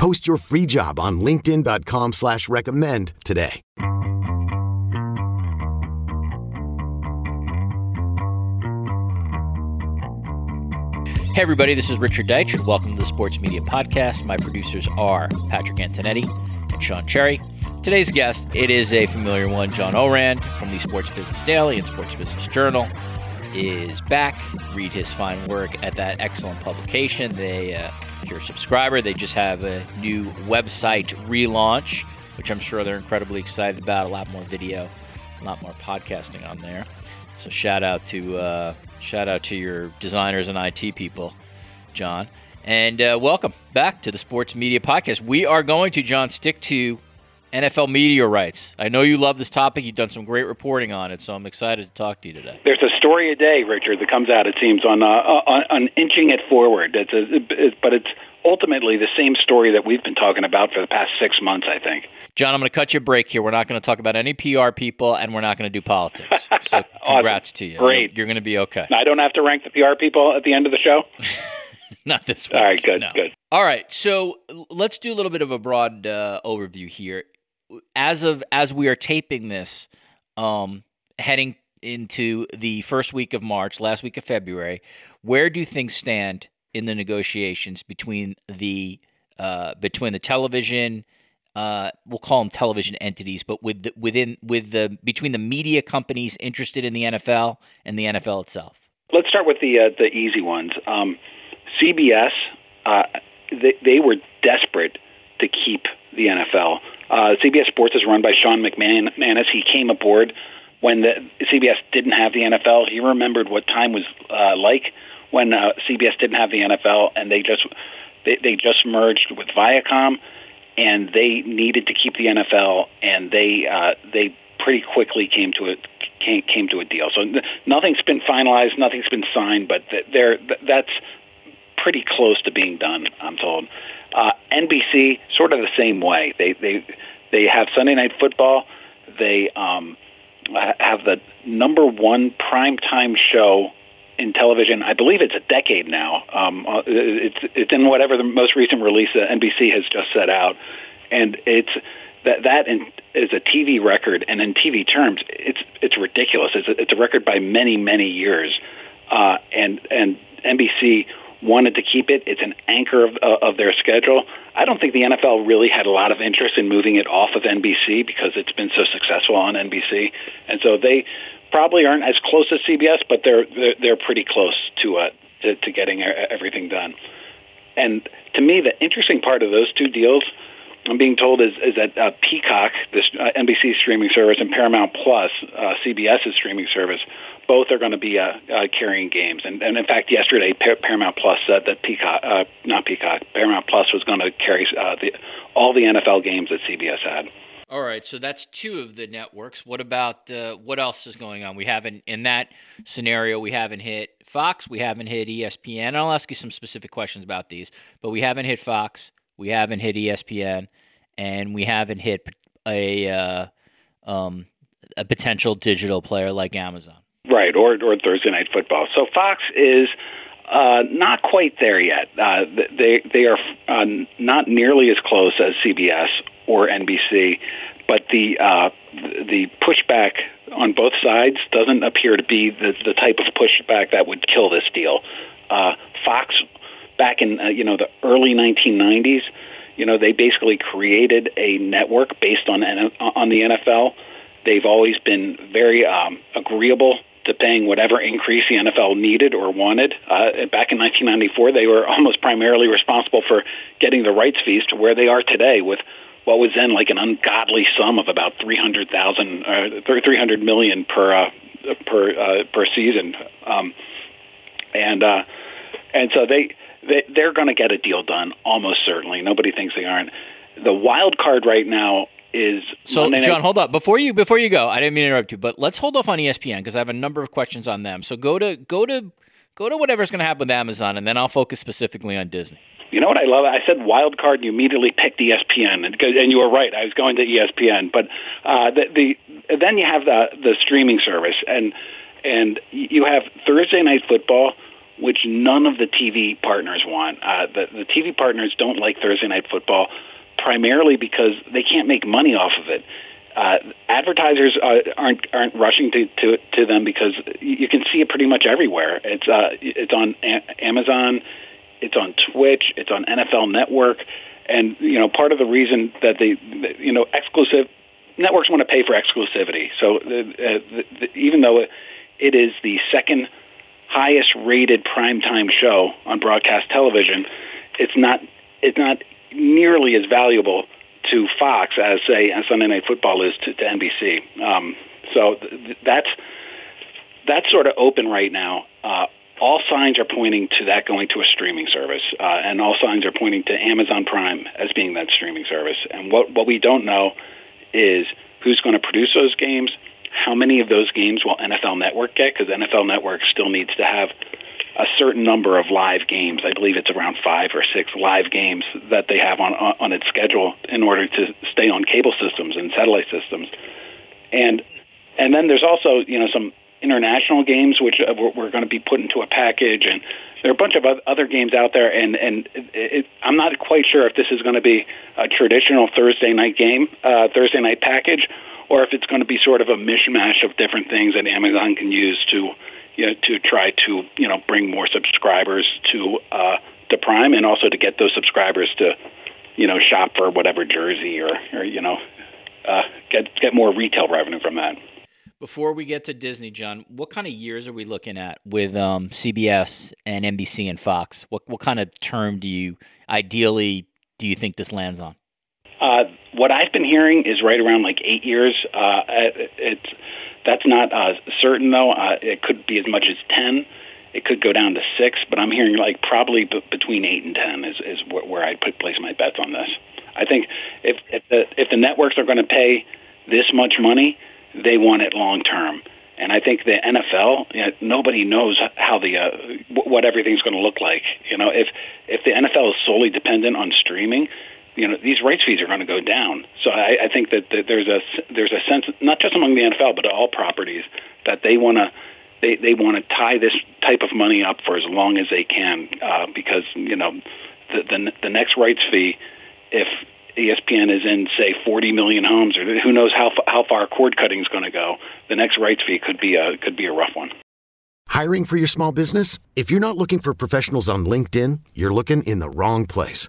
Post your free job on LinkedIn.com slash recommend today. Hey everybody, this is Richard Deitsch and welcome to the Sports Media Podcast. My producers are Patrick Antonetti and Sean Cherry. Today's guest, it is a familiar one, John Ourand from the Sports Business Daily and Sports Business Journal is back. Read his fine work at that excellent publication. They, uh, if you're a subscriber, they just have a new website relaunch, which I'm sure they're incredibly excited about. A lot more video, a lot more podcasting on there. So shout out to uh, shout out to your designers and IT people, John, and uh, welcome back to the Sports Media Podcast. We are going to John stick to NFL media rights. I know you love this topic. You've done some great reporting on it, so I'm excited to talk to you today. There's a story a day, Richard, that comes out. It seems on uh, on, on inching it forward. It's a, it, but it's ultimately the same story that we've been talking about for the past six months. I think. John, I'm going to cut you a break here. We're not going to talk about any PR people, and we're not going to do politics. So, congrats awesome. to you. Great. You're, you're going to be okay. I don't have to rank the PR people at the end of the show. not this week. All right, good, no. good. All right, so let's do a little bit of a broad uh, overview here as of as we are taping this, um, heading into the first week of March, last week of February, where do things stand in the negotiations between the uh, between the television? Uh, we'll call them television entities, but with the, within with the between the media companies interested in the NFL and the NFL itself. Let's start with the uh, the easy ones. Um, CBS, uh, they, they were desperate to keep the NFL. Uh, CBS Sports is run by Sean McManus. He came aboard when the CBS didn't have the NFL. He remembered what time was uh, like when uh, CBS didn't have the NFL, and they just they, they just merged with Viacom, and they needed to keep the NFL, and they uh, they pretty quickly came to a came, came to a deal. So nothing's been finalized, nothing's been signed, but they're, that's pretty close to being done. I'm told. Uh, NBC, sort of the same way. They they they have Sunday Night Football. They um, have the number one primetime show in television. I believe it's a decade now. Um, uh, it's it's in whatever the most recent release that NBC has just set out, and it's that that in, is a TV record, and in TV terms, it's it's ridiculous. It's a, it's a record by many many years, uh, and and NBC wanted to keep it. It's an anchor of, uh, of their schedule. I don't think the NFL really had a lot of interest in moving it off of NBC because it's been so successful on NBC, and so they probably aren't as close as CBS, but they're they're, they're pretty close to, uh, to to getting everything done. And to me, the interesting part of those two deals, I'm being told, is is that uh, Peacock, this uh, NBC streaming service, and Paramount Plus, uh, CBS's streaming service, both are going to be uh, uh, carrying games. And, and in fact, yesterday Paramount Plus said that Peacock, uh, not Peacock, Paramount Plus was going to carry uh, the, all the NFL games that CBS had. All right, so that's two of the networks. What about uh, what else is going on? We haven't in that scenario. We haven't hit Fox. We haven't hit ESPN. I'll ask you some specific questions about these, but we haven't hit Fox. We haven't hit ESPN, and we haven't hit a uh, um, a potential digital player like Amazon. Right, or or Thursday night football. So Fox is uh, not quite there yet. Uh, they they are uh, not nearly as close as CBS or NBC, but the uh, the pushback on both sides doesn't appear to be the, the type of pushback that would kill this deal. Uh, Fox, back in uh, you know the early 1990s, you know they basically created a network based on on the NFL. They've always been very um, agreeable to paying whatever increase the NFL needed or wanted. Uh, back in 1994, they were almost primarily responsible for getting the rights fees to where they are today with what was then like an ungodly sum of about 300,000 uh, 300 million per uh, per uh, per season. Um, and uh, and so they, they they're going to get a deal done almost certainly. Nobody thinks they aren't. The wild card right now is so. Monday John, night- hold up before you before you go. I didn't mean to interrupt you, but let's hold off on ESPN because I have a number of questions on them. So go to go to go to whatever's going to happen with Amazon, and then I'll focus specifically on Disney. You know what I love? I said wild card, and you immediately picked ESPN, and, and you were right. I was going to ESPN, but uh, the, the then you have the the streaming service, and and you have Thursday night football, which none of the TV partners want. Uh, the the TV partners don't like Thursday night football, primarily because they can't make money off of it. Uh, advertisers uh, aren't aren't rushing to, to to them because you can see it pretty much everywhere. It's uh, it's on a- Amazon, it's on Twitch, it's on NFL Network, and you know part of the reason that they you know exclusive networks want to pay for exclusivity. So uh, the, the, even though it is the second highest rated primetime show on broadcast television, it's not it's not nearly as valuable to Fox as say as Sunday Night Football is to, to NBC. Um, so th- that's that's sort of open right now. Uh, all signs are pointing to that going to a streaming service, uh, and all signs are pointing to Amazon Prime as being that streaming service. And what what we don't know is who's going to produce those games, how many of those games will NFL Network get, because NFL Network still needs to have a certain number of live games. I believe it's around five or six live games that they have on on its schedule in order to stay on cable systems and satellite systems. And and then there's also you know some international games which uh, we're, going to be put into a package and there are a bunch of oth- other games out there and and it, it, I'm not quite sure if this is going to be a traditional Thursday night game uh, Thursday night package or if it's going to be sort of a mishmash of different things that Amazon can use to you know, to try to you know bring more subscribers to uh, to Prime and also to get those subscribers to you know shop for whatever jersey or or you know uh, get get more retail revenue from that. Before we get to Disney, John, what kind of years are we looking at with um, CBS and NBC and Fox? What what kind of term do you ideally do you think this lands on? Uh, what I've been hearing is right around like eight years. Uh, it, it's that's not uh, certain though. Uh, it could be as much as ten. It could go down to six, but I'm hearing like probably b- between eight and ten is is wh- where I'd put place my bets on this. I think if if the if the networks are going to pay this much money, they want it long term. And I think the NFL, you know, nobody knows how the uh, wh- what everything's going to look like. You know, if if the NFL is solely dependent on streaming, you know these rights fees are going to go down. So I, I think that, that there's a there's a sense not just among the NFL but all properties that they want to they they want to tie this type of money up for as long as they can uh, because you know the, the the next rights fee if ESPN is in say 40 million homes or who knows how how far cord cutting is going to go the next rights fee could be a could be a rough one. Hiring for your small business? If you're not looking for professionals on LinkedIn, you're looking in the wrong place.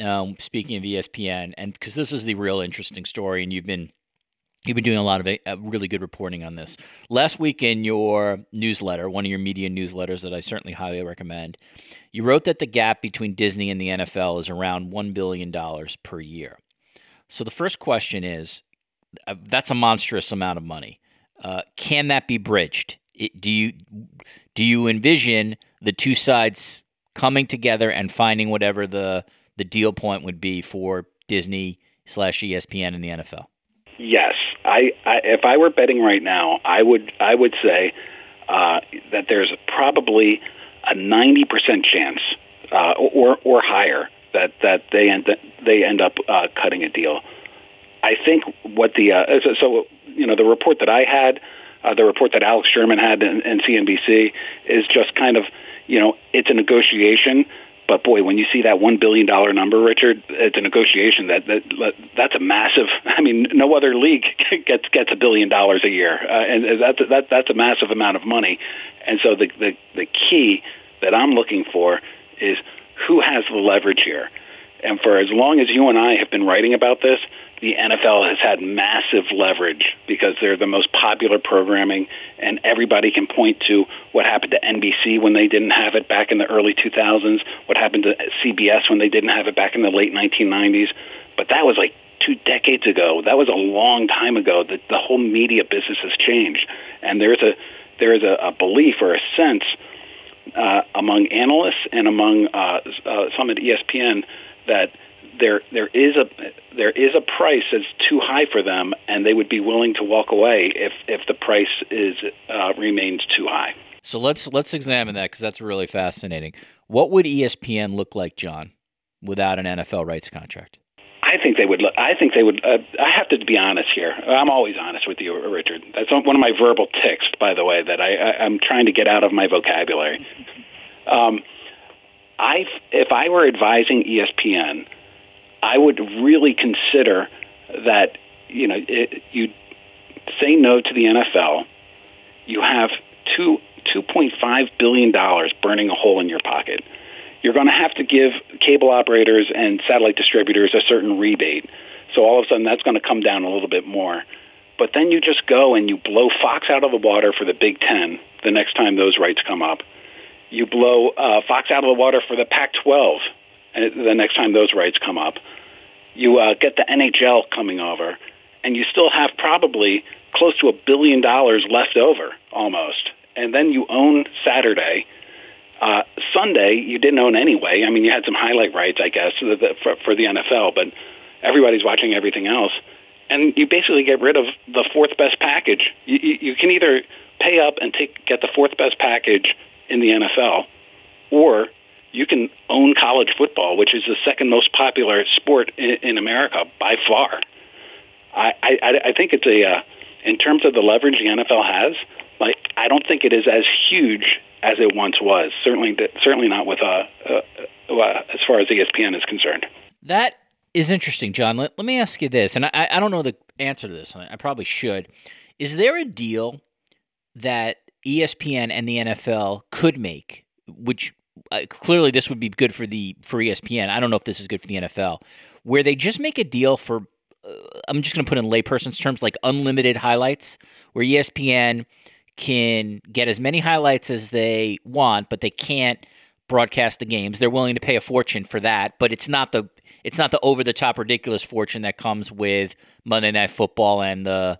Um, speaking of ESPN, and because this is the real interesting story, and you've been you've been doing a lot of uh, really good reporting on this. Last week in your newsletter, one of your media newsletters that I certainly highly recommend, you wrote that the gap between Disney and the NFL is around one billion dollars per year. So the first question is, uh, that's a monstrous amount of money. Uh, can that be bridged? It, do you do you envision the two sides coming together and finding whatever the the deal point would be for Disney slash ESPN and the NFL? Yes, I, I if I were betting right now, I would I would say uh, that there's probably a ninety percent chance, uh, or or higher, that that they end they end up uh, cutting a deal. I think what the uh, so, so you know the report that I had, uh, the report that Alex Sherman had in, in CNBC is just kind of you know it's a negotiation. But boy, when you see that one billion dollar number, Richard, it's a negotiation. That that that's a massive. I mean, no other league gets gets a billion dollars a year, uh, and that's that that's a massive amount of money. And so the the the key that I'm looking for is who has the leverage here. And for as long as you and I have been writing about this, the NFL has had massive leverage because they're the most popular programming, and everybody can point to what happened to NBC when they didn't have it back in the early 2000s, what happened to CBS when they didn't have it back in the late 1990s. But that was like two decades ago. That was a long time ago. That the whole media business has changed, and there's a there is a, a belief or a sense uh, among analysts and among uh, uh, some at ESPN that there there is a there is a price that's too high for them, and they would be willing to walk away if if the price is uh, remains too high. So let's let's examine that because that's really fascinating. What would ESPN look like, John, without an NFL rights contract? I think they would. I think they would. Uh, I have to be honest here. I'm always honest with you, Richard. That's one of my verbal ticks, by the way, that I, I, I'm trying to get out of my vocabulary. Um, I, if I were advising ESPN, I would really consider that you know it, you say no to the NFL. You have two two point five billion dollars burning a hole in your pocket you're going to have to give cable operators and satellite distributors a certain rebate. So all of a sudden that's going to come down a little bit more. But then you just go and you blow Fox out of the water for the Big Ten the next time those rights come up. You blow uh, Fox out of the water for the Pac-12 uh, the next time those rights come up. You uh, get the NHL coming over, and you still have probably close to a billion dollars left over almost. And then you own Saturday uh, Sunday, you didn't own anyway. I mean, you had some highlight rights, I guess, for the, for, for the NFL, but everybody's watching everything else. And you basically get rid of the fourth best package. You, you, you can either pay up and take get the fourth best package in the NFL, or you can own college football, which is the second most popular sport in, in America by far. I, I, I think it's a, uh, in terms of the leverage the NFL has, like I don't think it is as huge as it once was. Certainly, certainly not with uh, uh, uh, as far as ESPN is concerned. That is interesting, John. Let, let me ask you this, and I, I don't know the answer to this. I probably should. Is there a deal that ESPN and the NFL could make, which uh, clearly this would be good for the for ESPN. I don't know if this is good for the NFL, where they just make a deal for. Uh, I'm just going to put in layperson's terms, like unlimited highlights, where ESPN can get as many highlights as they want, but they can't broadcast the games. They're willing to pay a fortune for that, but it's not the it's not the over the top ridiculous fortune that comes with Monday Night Football and the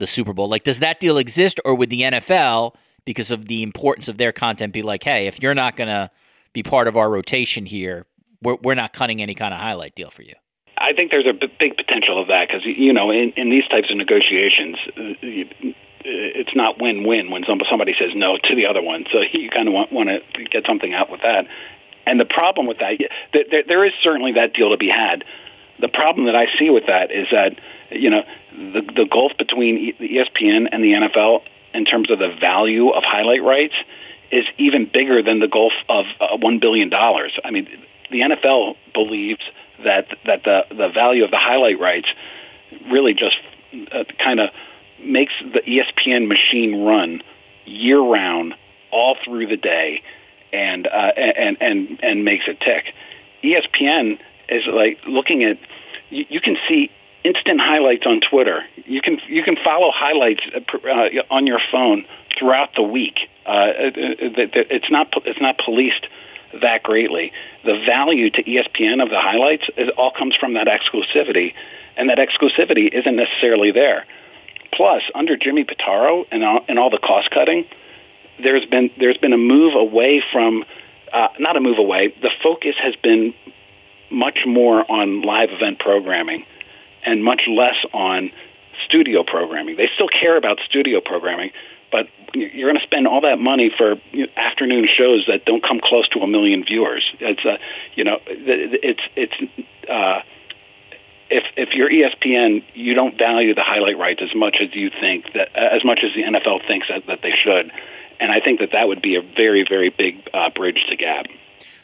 the Super Bowl. Like, does that deal exist, or would the NFL, because of the importance of their content, be like, hey, if you're not gonna be part of our rotation here, we're we're not cutting any kind of highlight deal for you? I think there's a big potential of that because you know in, in these types of negotiations, uh, uh, it's not win-win when somebody says no to the other one. So you kind of want, want to get something out with that. And the problem with that, there, there is certainly that deal to be had. The problem that I see with that is that you know the the gulf between ESPN and the NFL in terms of the value of highlight rights is even bigger than the gulf of uh, one billion dollars. I mean, the NFL believes that that the the value of the highlight rights really just uh, kind of makes the ESPN machine run year round, all through the day, and uh, and and and makes it tick. ESPN is like looking at you, you can see instant highlights on Twitter. You can you can follow highlights uh, on your phone throughout the week. Uh, it's not it's not policed that greatly. The value to ESPN of the highlights all comes from that exclusivity, and that exclusivity isn't necessarily there. Plus, under Jimmy Pitaro and all, and all the cost cutting, there's been there's been a move away from uh, not a move away. The focus has been much more on live event programming and much less on studio programming. They still care about studio programming, but you're going to spend all that money for afternoon shows that don't come close to a million viewers. It's a, uh, you know, it's it's uh, if if you're ESPN, you don't value the highlight rights as much as you think that as much as the NFL thinks that, that they should, and I think that that would be a very very big uh, bridge to gap.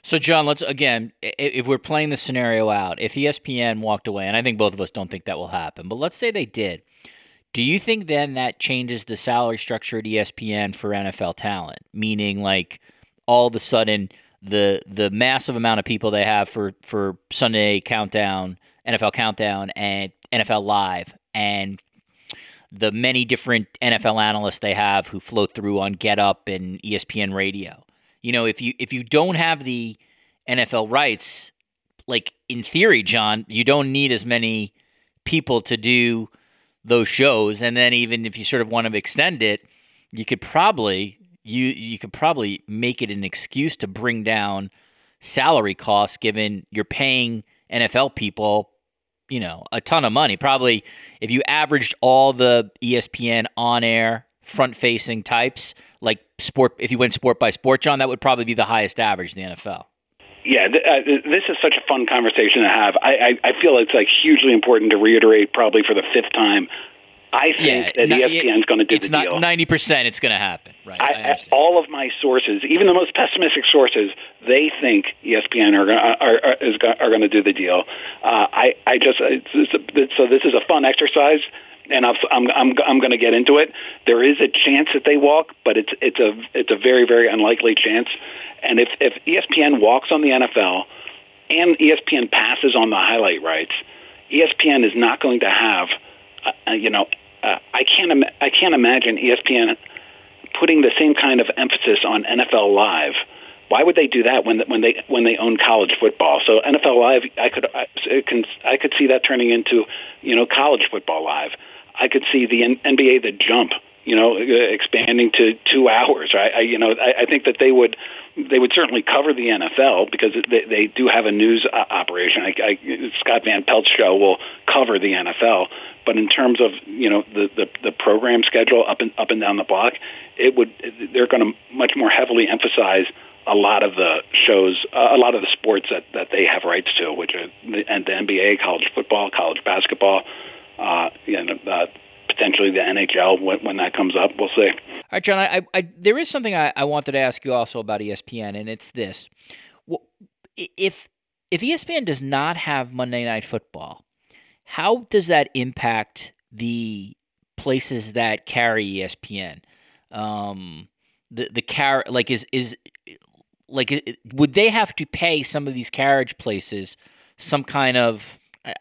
So, John, let's again, if we're playing the scenario out, if ESPN walked away, and I think both of us don't think that will happen, but let's say they did, do you think then that changes the salary structure at ESPN for NFL talent? Meaning, like, all of a sudden, the the massive amount of people they have for for Sunday Countdown, NFL Countdown, and NFL Live, and the many different NFL analysts they have who float through on Get Up and ESPN Radio. You know, if you if you don't have the NFL rights, like in theory, John, you don't need as many people to do those shows. And then even if you sort of want to extend it, you could probably you you could probably make it an excuse to bring down salary costs given you're paying NFL people you know, a ton of money. Probably if you averaged all the ESPN on air front facing types, like sport, if you went sport by sport, John, that would probably be the highest average in the NFL. Yeah, th- uh, this is such a fun conversation to have. I, I, I feel it's like hugely important to reiterate, probably for the fifth time. I think yeah, that ESPN is going to do the deal. It's not ninety percent. It's going to happen, right? I, I all of my sources, even the most pessimistic sources, they think ESPN are going are, are, is, are going to do the deal. Uh, I I just a, so this is a fun exercise, and I'm I'm I'm, I'm going to get into it. There is a chance that they walk, but it's it's a it's a very very unlikely chance. And if if ESPN walks on the NFL, and ESPN passes on the highlight rights, ESPN is not going to have. Uh, you know, uh, I can't Im- I can't imagine ESPN putting the same kind of emphasis on NFL Live. Why would they do that when when they when they own college football? So NFL Live, I could I, can I could see that turning into you know college football live. I could see the NBA the jump you know, expanding to two hours. Right? I, you know, I, I think that they would they would certainly cover the NFL because they, they do have a news uh, operation. I, I, Scott Van Pelt's show will cover the NFL, but in terms of you know the the, the program schedule up and up and down the block, it would they're going to much more heavily emphasize a lot of the shows, uh, a lot of the sports that, that they have rights to, which are the, and the NBA, college football, college basketball, uh, you know, uh, potentially the NHL when, when that comes up. We'll see. All right, John. I, I there is something I, I wanted to ask you also about ESPN, and it's this: if if ESPN does not have Monday Night Football, how does that impact the places that carry ESPN? Um, the the car like is is like would they have to pay some of these carriage places some kind of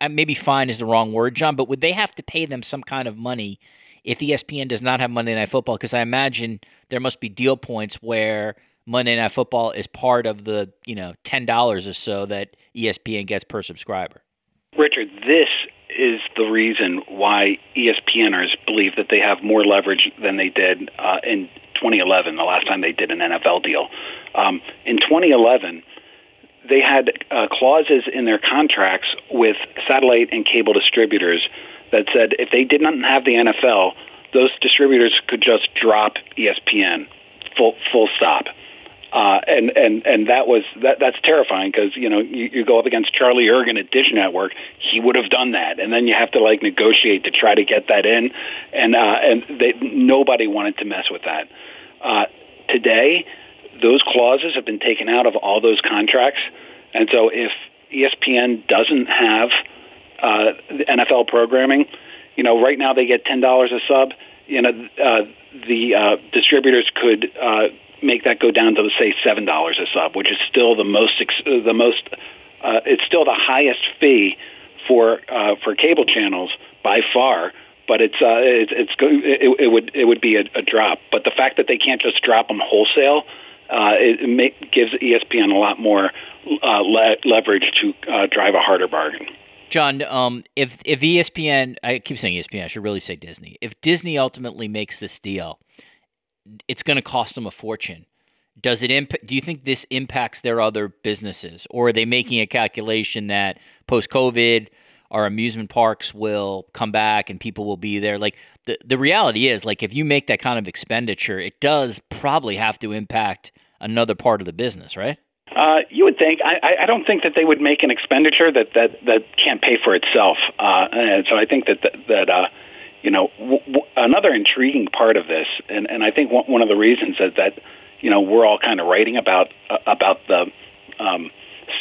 maybe fine is the wrong word, John, but would they have to pay them some kind of money if ESPN does not have Monday Night Football? Because I imagine there must be deal points where Monday Night Football is part of the you know ten dollars or so that ESPN gets per subscriber. Richard, this is the reason why ESPNers believe that they have more leverage than they did uh, in 2011, the last time they did an NFL deal. Um, in 2011 they had uh, clauses in their contracts with satellite and cable distributors that said if they did not have the NFL, those distributors could just drop ESPN, full full stop. Uh, and and and that was that that's terrifying because you know you, you go up against Charlie Ergen at Dish Network, he would have done that, and then you have to like negotiate to try to get that in, and uh, and they, nobody wanted to mess with that. Uh, today, those clauses have been taken out of all those contracts. And so if ESPN doesn't have uh, NFL programming, you know, right now they get ten dollars a sub. You know, uh, the uh, distributors could uh, make that go down to say seven dollars a sub, which is still the most the most. Uh, it's still the highest fee for uh, for cable channels by far but it's uh, it's, it's it, it would it would be a, a drop. But the fact that they can't just drop them wholesale uh, it make, gives ESPN a lot more uh, le- leverage to uh, drive a harder bargain. John, um, if if ESPN, I keep saying ESPN, I should really say Disney. If Disney ultimately makes this deal, it's going to cost them a fortune. Does it imp- Do you think this impacts their other businesses, or are they making a calculation that post COVID? Our amusement parks will come back and people will be there. Like the the reality is, like if you make that kind of expenditure, it does probably have to impact another part of the business, right? Uh, you would think. I, I don't think that they would make an expenditure that that that can't pay for itself. Uh, and so I think that that, that uh, you know w- w- another intriguing part of this, and, and I think one, one of the reasons that that you know we're all kind of writing about uh, about the um,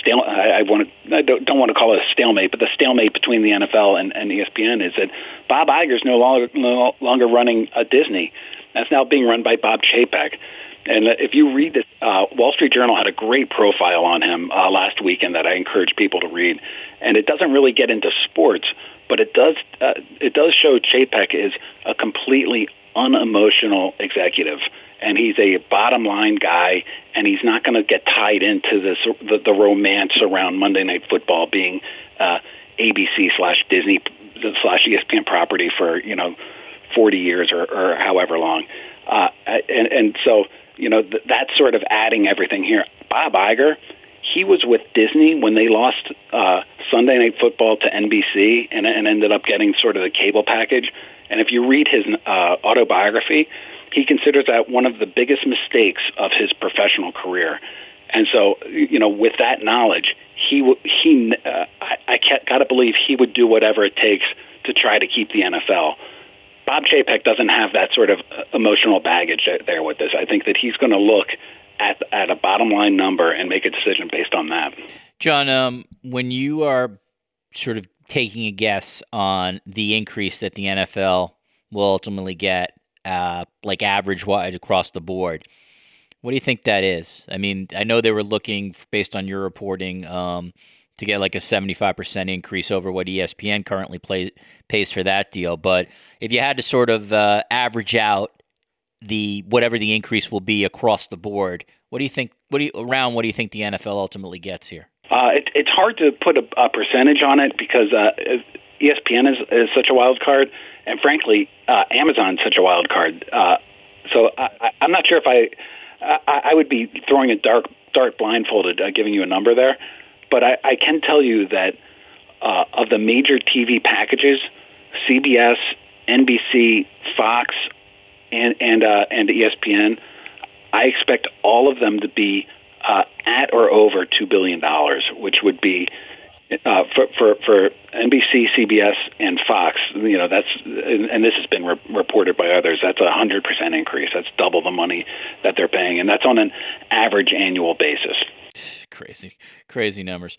stale. I, I want to. I don't, don't want to call it a stalemate, but the stalemate between the NFL and, and ESPN is that Bob Iger's no longer no longer running a Disney. That's now being run by Bob Chapek. And if you read this, uh, Wall Street Journal had a great profile on him uh, last weekend that I encourage people to read. And it doesn't really get into sports, but it does uh, it does show Chapek is a completely unemotional executive, and he's a bottom line guy, and he's not going to get tied into this the, the romance around Monday Night Football being uh, ABC slash Disney slash ESPN property for you know 40 years or, or however long, uh, and and so you know th- that's sort of adding everything here. Bob Iger, he was with Disney when they lost uh, Sunday Night Football to NBC and, and ended up getting sort of the cable package. And if you read his uh, autobiography, he considers that one of the biggest mistakes of his professional career. And so, you know, with that knowledge, he he uh, I, I got to believe he would do whatever it takes to try to keep the NFL. Bob Chapek doesn't have that sort of uh, emotional baggage there with this. I think that he's going to look at at a bottom line number and make a decision based on that. John, um, when you are sort of taking a guess on the increase that the NFL will ultimately get, uh, like average wide across the board, what do you think that is? I mean, I know they were looking based on your reporting um, to get like a 75% increase over what ESPN currently play, pays for that deal. But if you had to sort of uh, average out the whatever the increase will be across the board, what do you think? What do you around? What do you think the NFL ultimately gets here? Uh, it, it's hard to put a, a percentage on it because uh, ESPN is, is such a wild card, and frankly, uh, Amazon's such a wild card. Uh, so I, I'm not sure if I, I, I would be throwing a dark dart blindfolded, uh, giving you a number there. But I, I can tell you that uh, of the major TV packages, CBS, NBC, Fox, and and uh, and ESPN, I expect all of them to be uh, at or over two billion dollars, which would be uh, for, for for NBC, CBS, and Fox. You know that's and, and this has been re- reported by others. That's a hundred percent increase. That's double the money that they're paying, and that's on an average annual basis. Crazy, crazy numbers.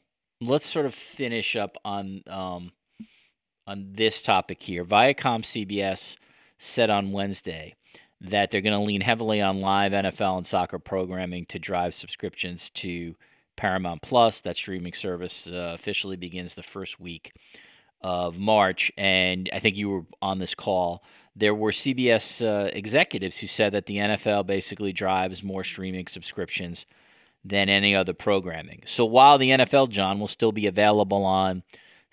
let's sort of finish up on um, on this topic here. Viacom CBS said on Wednesday that they're going to lean heavily on live NFL and soccer programming to drive subscriptions to Paramount Plus. That streaming service uh, officially begins the first week of March. And I think you were on this call. There were CBS uh, executives who said that the NFL basically drives more streaming subscriptions than any other programming. So while the NFL, John, will still be available on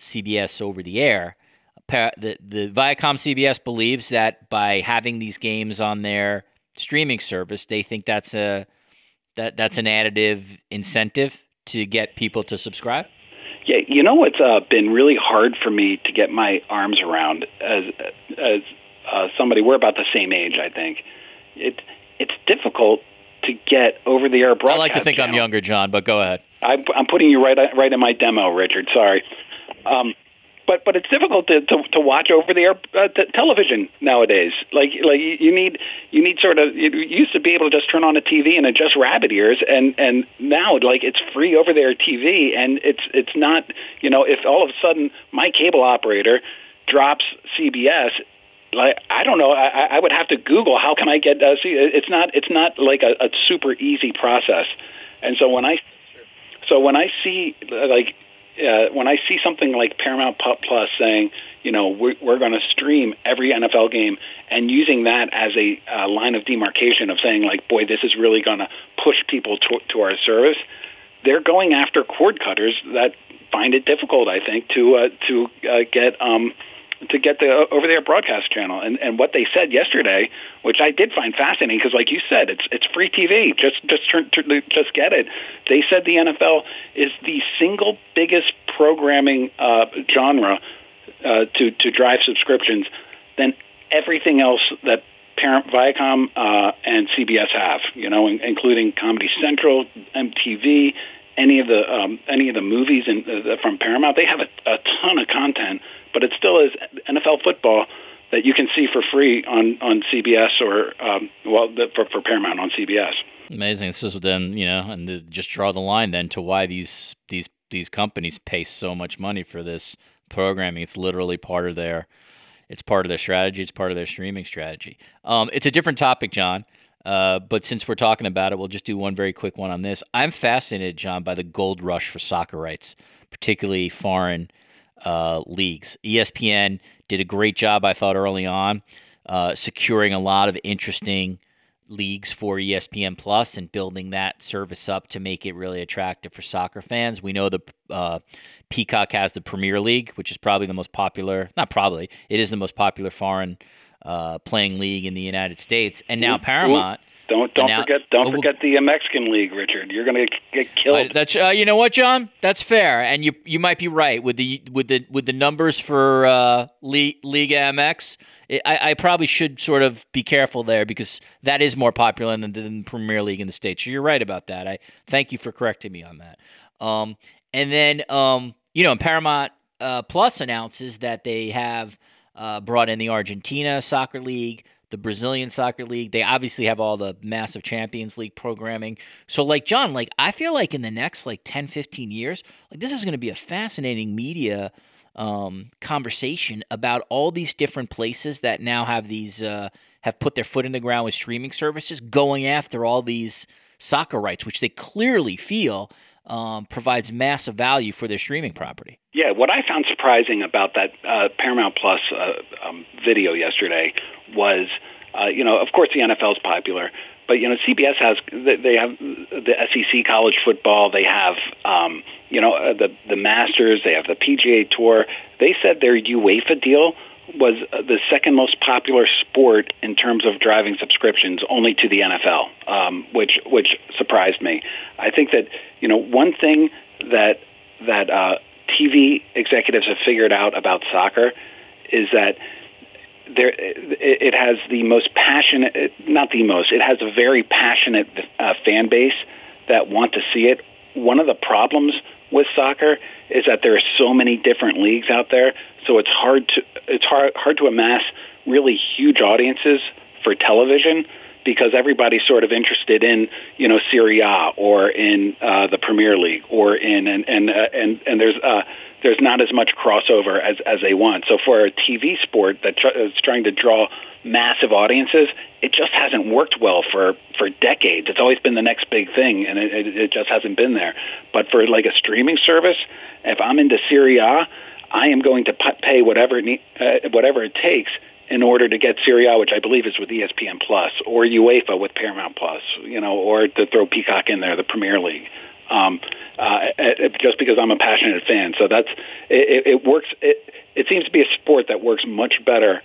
CBS over the air, the, the Viacom CBS believes that by having these games on their streaming service, they think that's a that that's an additive incentive to get people to subscribe. Yeah, you know what's uh, been really hard for me to get my arms around as as uh, somebody we're about the same age, I think. It it's difficult to get over the air broadcast. I like to think channel. I'm younger, John, but go ahead. I'm, I'm putting you right right in my demo, Richard. Sorry. Um, but but it's difficult to, to, to watch over the air uh, t- television nowadays. Like like you need you need sort of you used to be able to just turn on a TV and adjust rabbit ears, and and now like it's free over the air TV, and it's it's not you know if all of a sudden my cable operator drops CBS, like I don't know. I, I would have to Google how can I get. Uh, see, it's not. It's not like a, a super easy process. And so when I, so when I see like uh, when I see something like Paramount Plus saying, you know, we're, we're going to stream every NFL game, and using that as a uh, line of demarcation of saying, like, boy, this is really going to push people to, to our service. They're going after cord cutters that find it difficult, I think, to uh, to uh, get um, to get the over-there broadcast channel. And and what they said yesterday, which I did find fascinating, because like you said, it's it's free TV. Just just turn, to just get it. They said the NFL is the single biggest programming uh, genre uh, to to drive subscriptions than everything else that parent Viacom uh, and CBS have. You know, in, including Comedy Central, MTV, any of the um, any of the movies in, uh, from Paramount. They have a, a ton of content but it still is NFL football that you can see for free on on CBS or um, well the, for for Paramount on CBS. Amazing. This is then you know, and just draw the line then to why these these these companies pay so much money for this programming. It's literally part of their it's part of their strategy. It's part of their streaming strategy. Um, it's a different topic, John. Uh, but since we're talking about it, we'll just do one very quick one on this. I'm fascinated, John, by the gold rush for soccer rights, particularly foreign uh, leagues. ESPN did a great job, I thought, early on, uh, securing a lot of interesting leagues for ESPN Plus and building that service up to make it really attractive for soccer fans. We know the uh, Peacock has the Premier League, which is probably the most popular, not probably, it is the most popular foreign uh, playing league in the United States. And now Paramount. Don't don't now, forget don't oh, forget the Mexican league, Richard. You're going to get killed. Uh, that's uh, you know what, John? That's fair, and you you might be right with the with the with the numbers for uh, Liga MX. I, I probably should sort of be careful there because that is more popular than the Premier League in the states. So you're right about that. I thank you for correcting me on that. Um, and then um, you know, Paramount uh, Plus announces that they have uh, brought in the Argentina Soccer League the Brazilian Soccer League. They obviously have all the massive Champions League programming. So like John, like I feel like in the next like 10, 15 years, like this is going to be a fascinating media um, conversation about all these different places that now have these uh, have put their foot in the ground with streaming services going after all these soccer rights, which they clearly feel um, provides massive value for their streaming property. Yeah, what I found surprising about that uh, Paramount Plus uh, um, video yesterday was, uh, you know, of course the NFL is popular, but you know CBS has they have the SEC college football, they have um, you know uh, the the Masters, they have the PGA Tour. They said their UEFA deal was the second most popular sport in terms of driving subscriptions, only to the NFL, um, which which surprised me. I think that you know one thing that that uh, TV executives have figured out about soccer is that there it has the most passionate, not the most, it has a very passionate uh, fan base that want to see it. One of the problems with soccer is that there are so many different leagues out there, so it's hard to it's hard hard to amass really huge audiences for television because everybody's sort of interested in you know Serie A or in uh, the Premier League or in and and uh, and and there's uh, there's not as much crossover as as they want. So for a TV sport that tr- trying to draw massive audiences, it just hasn't worked well for for decades. It's always been the next big thing, and it, it, it just hasn't been there. But for like a streaming service, if I'm into Serie A, I am going to pay whatever it, uh, whatever it takes in order to get Serie A, which I believe is with ESPN Plus, or UEFA with Paramount Plus, you know, or to throw Peacock in there, the Premier League. Um, uh, just because I'm a passionate fan, so that's it, it works. It, it seems to be a sport that works much better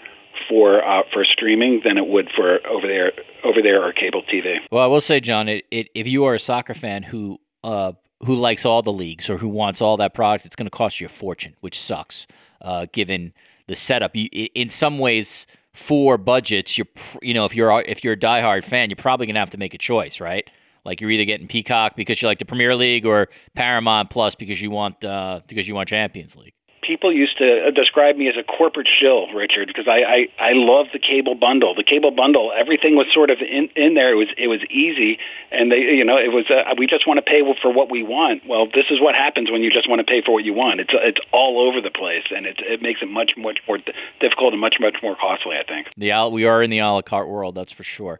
for uh, for streaming than it would for over there over there or cable TV. Well, I will say, John, it, it, if you are a soccer fan who uh, who likes all the leagues or who wants all that product, it's going to cost you a fortune, which sucks. Uh, given the setup, you, in some ways, for budgets, you're you know if you're if you're a diehard fan, you're probably going to have to make a choice, right? Like you're either getting Peacock because you like the Premier League or Paramount Plus because you want uh, because you want Champions League people used to uh, describe me as a corporate shill, Richard, because I, I I love the cable bundle. The cable bundle, everything was sort of in in there. It was it was easy, and they you know it was uh, we just want to pay for what we want. Well, this is what happens when you just want to pay for what you want. It's it's all over the place, and it it makes it much much more difficult and much much more costly. I think the we are in the a la carte world, that's for sure.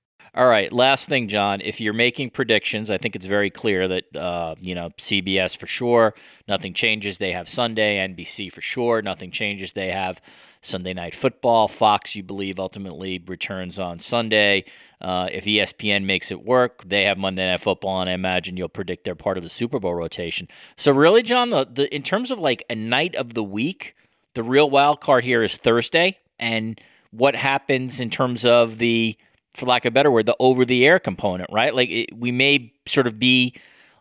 All right, last thing, John. If you're making predictions, I think it's very clear that uh, you know CBS for sure. Nothing changes. They have Sunday. NBC for sure. Nothing changes. They have Sunday Night Football. Fox, you believe, ultimately returns on Sunday. Uh, if ESPN makes it work, they have Monday Night Football, and I imagine you'll predict they're part of the Super Bowl rotation. So really, John, the, the in terms of like a night of the week, the real wild card here is Thursday, and what happens in terms of the for lack of a better word, the over the air component, right? Like it, we may sort of be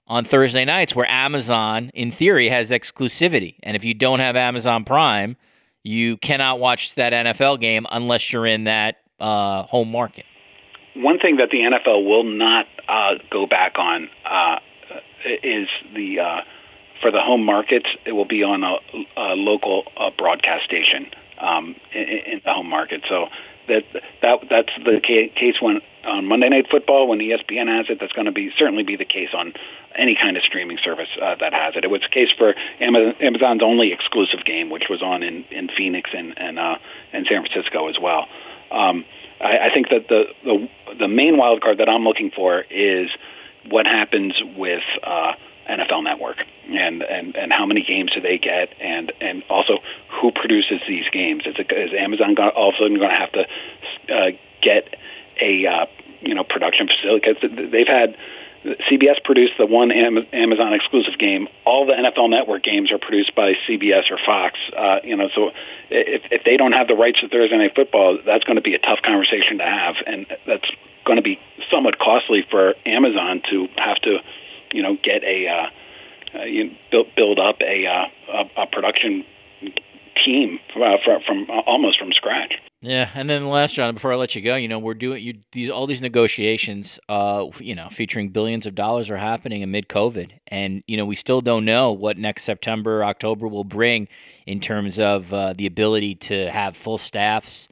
on Thursday nights where Amazon, in theory, has exclusivity. And if you don't have Amazon Prime, you cannot watch that NFL game unless you're in that uh, home market. One thing that the NFL will not uh, go back on uh, is the uh, for the home markets. It will be on a, a local uh, broadcast station um, in, in the home market. So that that that's the case when on Monday Night Football when ESPN has it. That's going to be certainly be the case on any kind of streaming service uh, that has it. It was the case for Amazon's only exclusive game, which was on in, in Phoenix and and uh, and San Francisco as well. Um, I, I think that the, the the main wild card that I'm looking for is what happens with uh, NFL Network and, and, and how many games do they get and, and also who produces these games. Is, it, is Amazon gonna, all of a sudden going to have to uh, get a uh, you know production facility? Because they've had CBS produced the one Amazon exclusive game. All the NFL Network games are produced by CBS or Fox. Uh, you know, so if, if they don't have the rights to Thursday Night Football, that's going to be a tough conversation to have, and that's going to be somewhat costly for Amazon to have to you know, get a uh, uh, you build build up a uh, a, a production team uh, from, from almost from scratch. Yeah, and then the last, John, before I let you go, you know, we're doing you these all these negotiations, uh, you know, featuring billions of dollars are happening amid COVID, and you know, we still don't know what next September, October will bring in terms of uh, the ability to have full staffs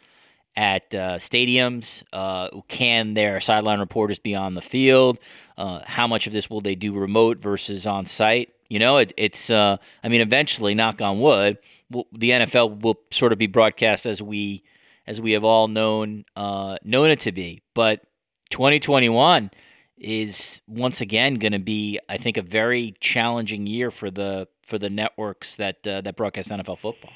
at uh, stadiums? Uh, can their sideline reporters be on the field? Uh, how much of this will they do remote versus on site? You know, it, it's, uh, I mean, eventually, knock on wood, the NFL will sort of be broadcast as we, as we have all known, uh, known it to be. But 2021 is once again going to be, I think, a very challenging year for the for the networks that uh, that broadcast NFL football.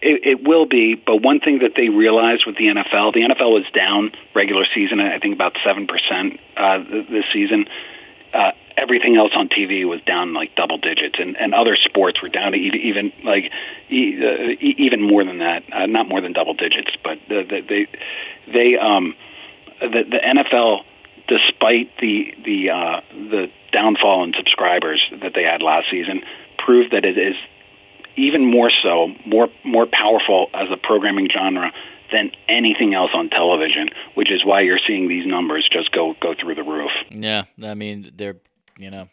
It, it will be, but one thing that they realized with the NFL, the NFL was down regular season, I think about seven percent uh, this season. Uh, everything else on TV was down like double digits, and, and other sports were down even like e- uh, even more than that. Uh, not more than double digits, but the, the, they they um, the, the NFL, despite the the uh, the downfall in subscribers that they had last season, proved that it is even more so, more more powerful as a programming genre than anything else on television, which is why you're seeing these numbers just go go through the roof. Yeah, I mean they're you know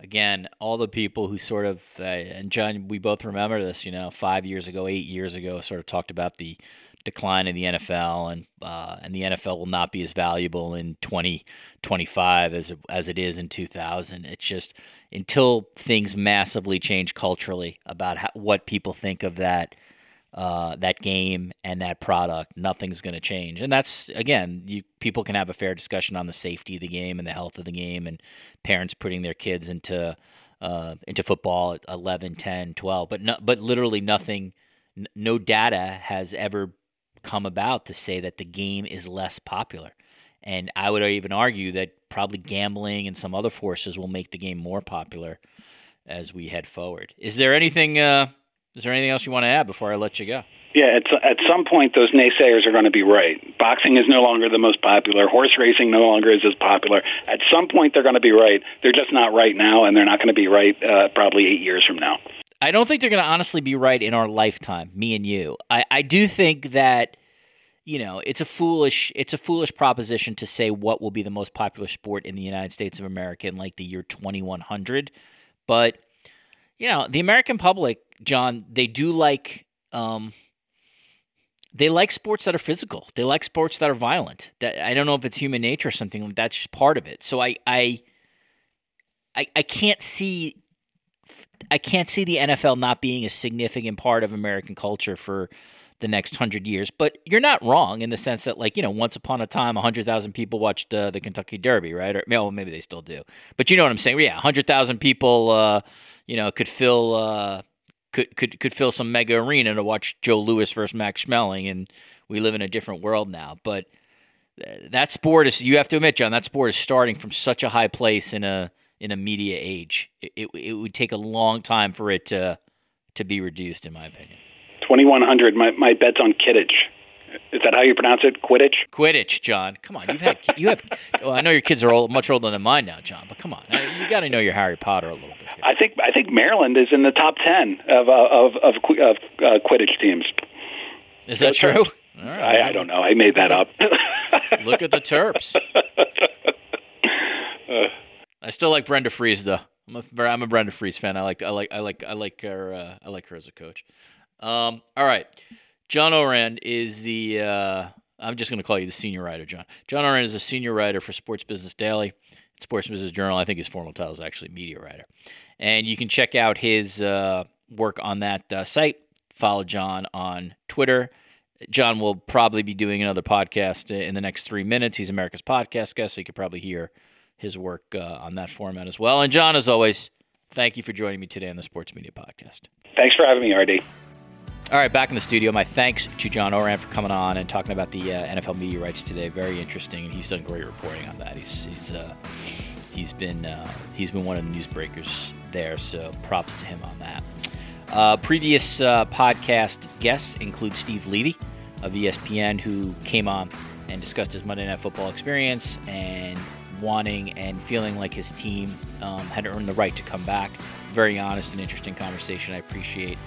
again all the people who sort of uh, and John we both remember this you know five years ago eight years ago sort of talked about the decline in the NFL and uh, and the NFL will not be as valuable in 2025 as it, as it is in 2000 it's just until things massively change culturally about how, what people think of that uh, that game and that product, nothing's going to change. And that's again, you, people can have a fair discussion on the safety of the game and the health of the game, and parents putting their kids into uh, into football at 11, 10, 12. But no, but literally nothing, no data has ever come about to say that the game is less popular. And I would even argue that probably gambling and some other forces will make the game more popular as we head forward. Is there anything? Uh, is there anything else you want to add before I let you go? Yeah, at, at some point, those naysayers are going to be right. Boxing is no longer the most popular. Horse racing no longer is as popular. At some point, they're going to be right. They're just not right now, and they're not going to be right uh, probably eight years from now. I don't think they're going to honestly be right in our lifetime, me and you. I, I do think that you know it's a foolish it's a foolish proposition to say what will be the most popular sport in the United States of America in like the year 2100, but you know the American public, John, they do like. Um, they like sports that are physical. They like sports that are violent. That I don't know if it's human nature or something. That's just part of it. So I I I, I can't see I can't see the NFL not being a significant part of American culture for the next hundred years. But you're not wrong in the sense that, like, you know, once upon a time, hundred thousand people watched uh, the Kentucky Derby, right? Or well, maybe they still do. But you know what I'm saying? Yeah, hundred thousand people, uh, you know, could fill uh, could could could fill some mega arena to watch Joe Louis versus Max Schmeling, and we live in a different world now. But uh, that sport is you have to admit, John, that sport is starting from such a high place in a in a media age. It, it, it would take a long time for it to to be reduced, in my opinion. Twenty one hundred. My my bet's on Kidditch. Is that how you pronounce it? Quidditch. Quidditch, John. Come on, you've had you have. Well, I know your kids are old, much older than mine now, John. But come on, you got to know your Harry Potter a little bit. Here. I think I think Maryland is in the top ten of uh, of of, of uh, Quidditch teams. Is that true? Right. I, I, don't know. I made that up. Look at the Terps. I still like Brenda Frese though. I'm a, I'm a Brenda Frese fan. I like I like I like I like her uh, I like her as a coach. Um, all right, John Ourand is the uh, I'm just going to call you the senior writer, John. John Ourand is a senior writer for Sports Business Daily, Sports Business Journal. I think his formal title is actually media writer, and you can check out his uh, work on that uh, site. Follow John on Twitter. John will probably be doing another podcast in the next three minutes. He's America's podcast guest, so you could probably hear his work uh, on that format as well. And John, as always, thank you for joining me today on the Sports Media Podcast. Thanks for having me, RD. All right, back in the studio. My thanks to John Ourand for coming on and talking about the uh, NFL media rights today. Very interesting, and he's done great reporting on that. He's he's uh, he's been uh, he's been one of the newsbreakers there. So props to him on that. Uh, previous uh, podcast guests include Steve Levy of ESPN, who came on and discussed his Monday Night Football experience and wanting and feeling like his team um, had earned the right to come back. Very honest and interesting conversation. I appreciate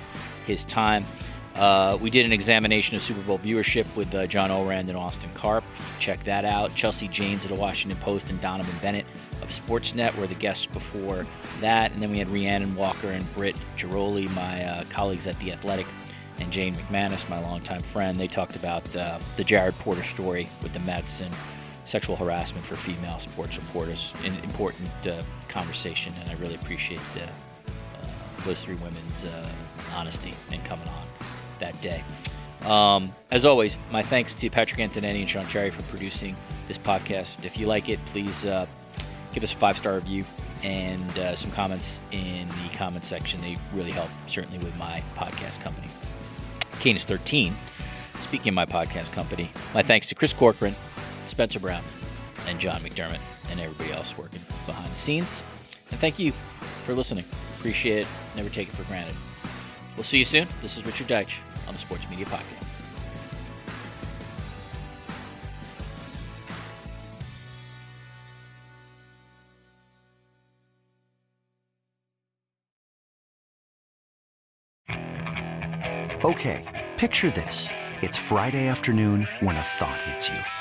his time. Uh, we did an examination of Super Bowl viewership with uh, John Ourand and Austin Karp. Check that out. Chelsea Janes of the Washington Post and Donovan Bennett of Sportsnet were the guests before that. And then we had Rhiannon Walker and Britt Ghiroli, my uh, colleagues at The Athletic, and Jane McManus, my longtime friend. They talked about uh, the Jared Porter story with the Mets and sexual harassment for female sports reporters. An important uh, conversation, and I really appreciate the, uh, those three women's uh, honesty and coming on that day. Um, as always, my thanks to Patrick Antonetti and Sean Cherry for producing this podcast. If you like it, please uh, give us a five star review and uh, some comments in the comment section. They really help, certainly with my podcast company, Canis 13. Speaking of my podcast company, my thanks to Chris Corcoran, Spencer Brown, and John McDermott, and everybody else working behind the scenes. And thank you for listening. Appreciate it. Never take it for granted. We'll see you soon. This is Richard Deitsch on the Sports Media Podcast. Okay, picture this. It's Friday afternoon when a thought hits you.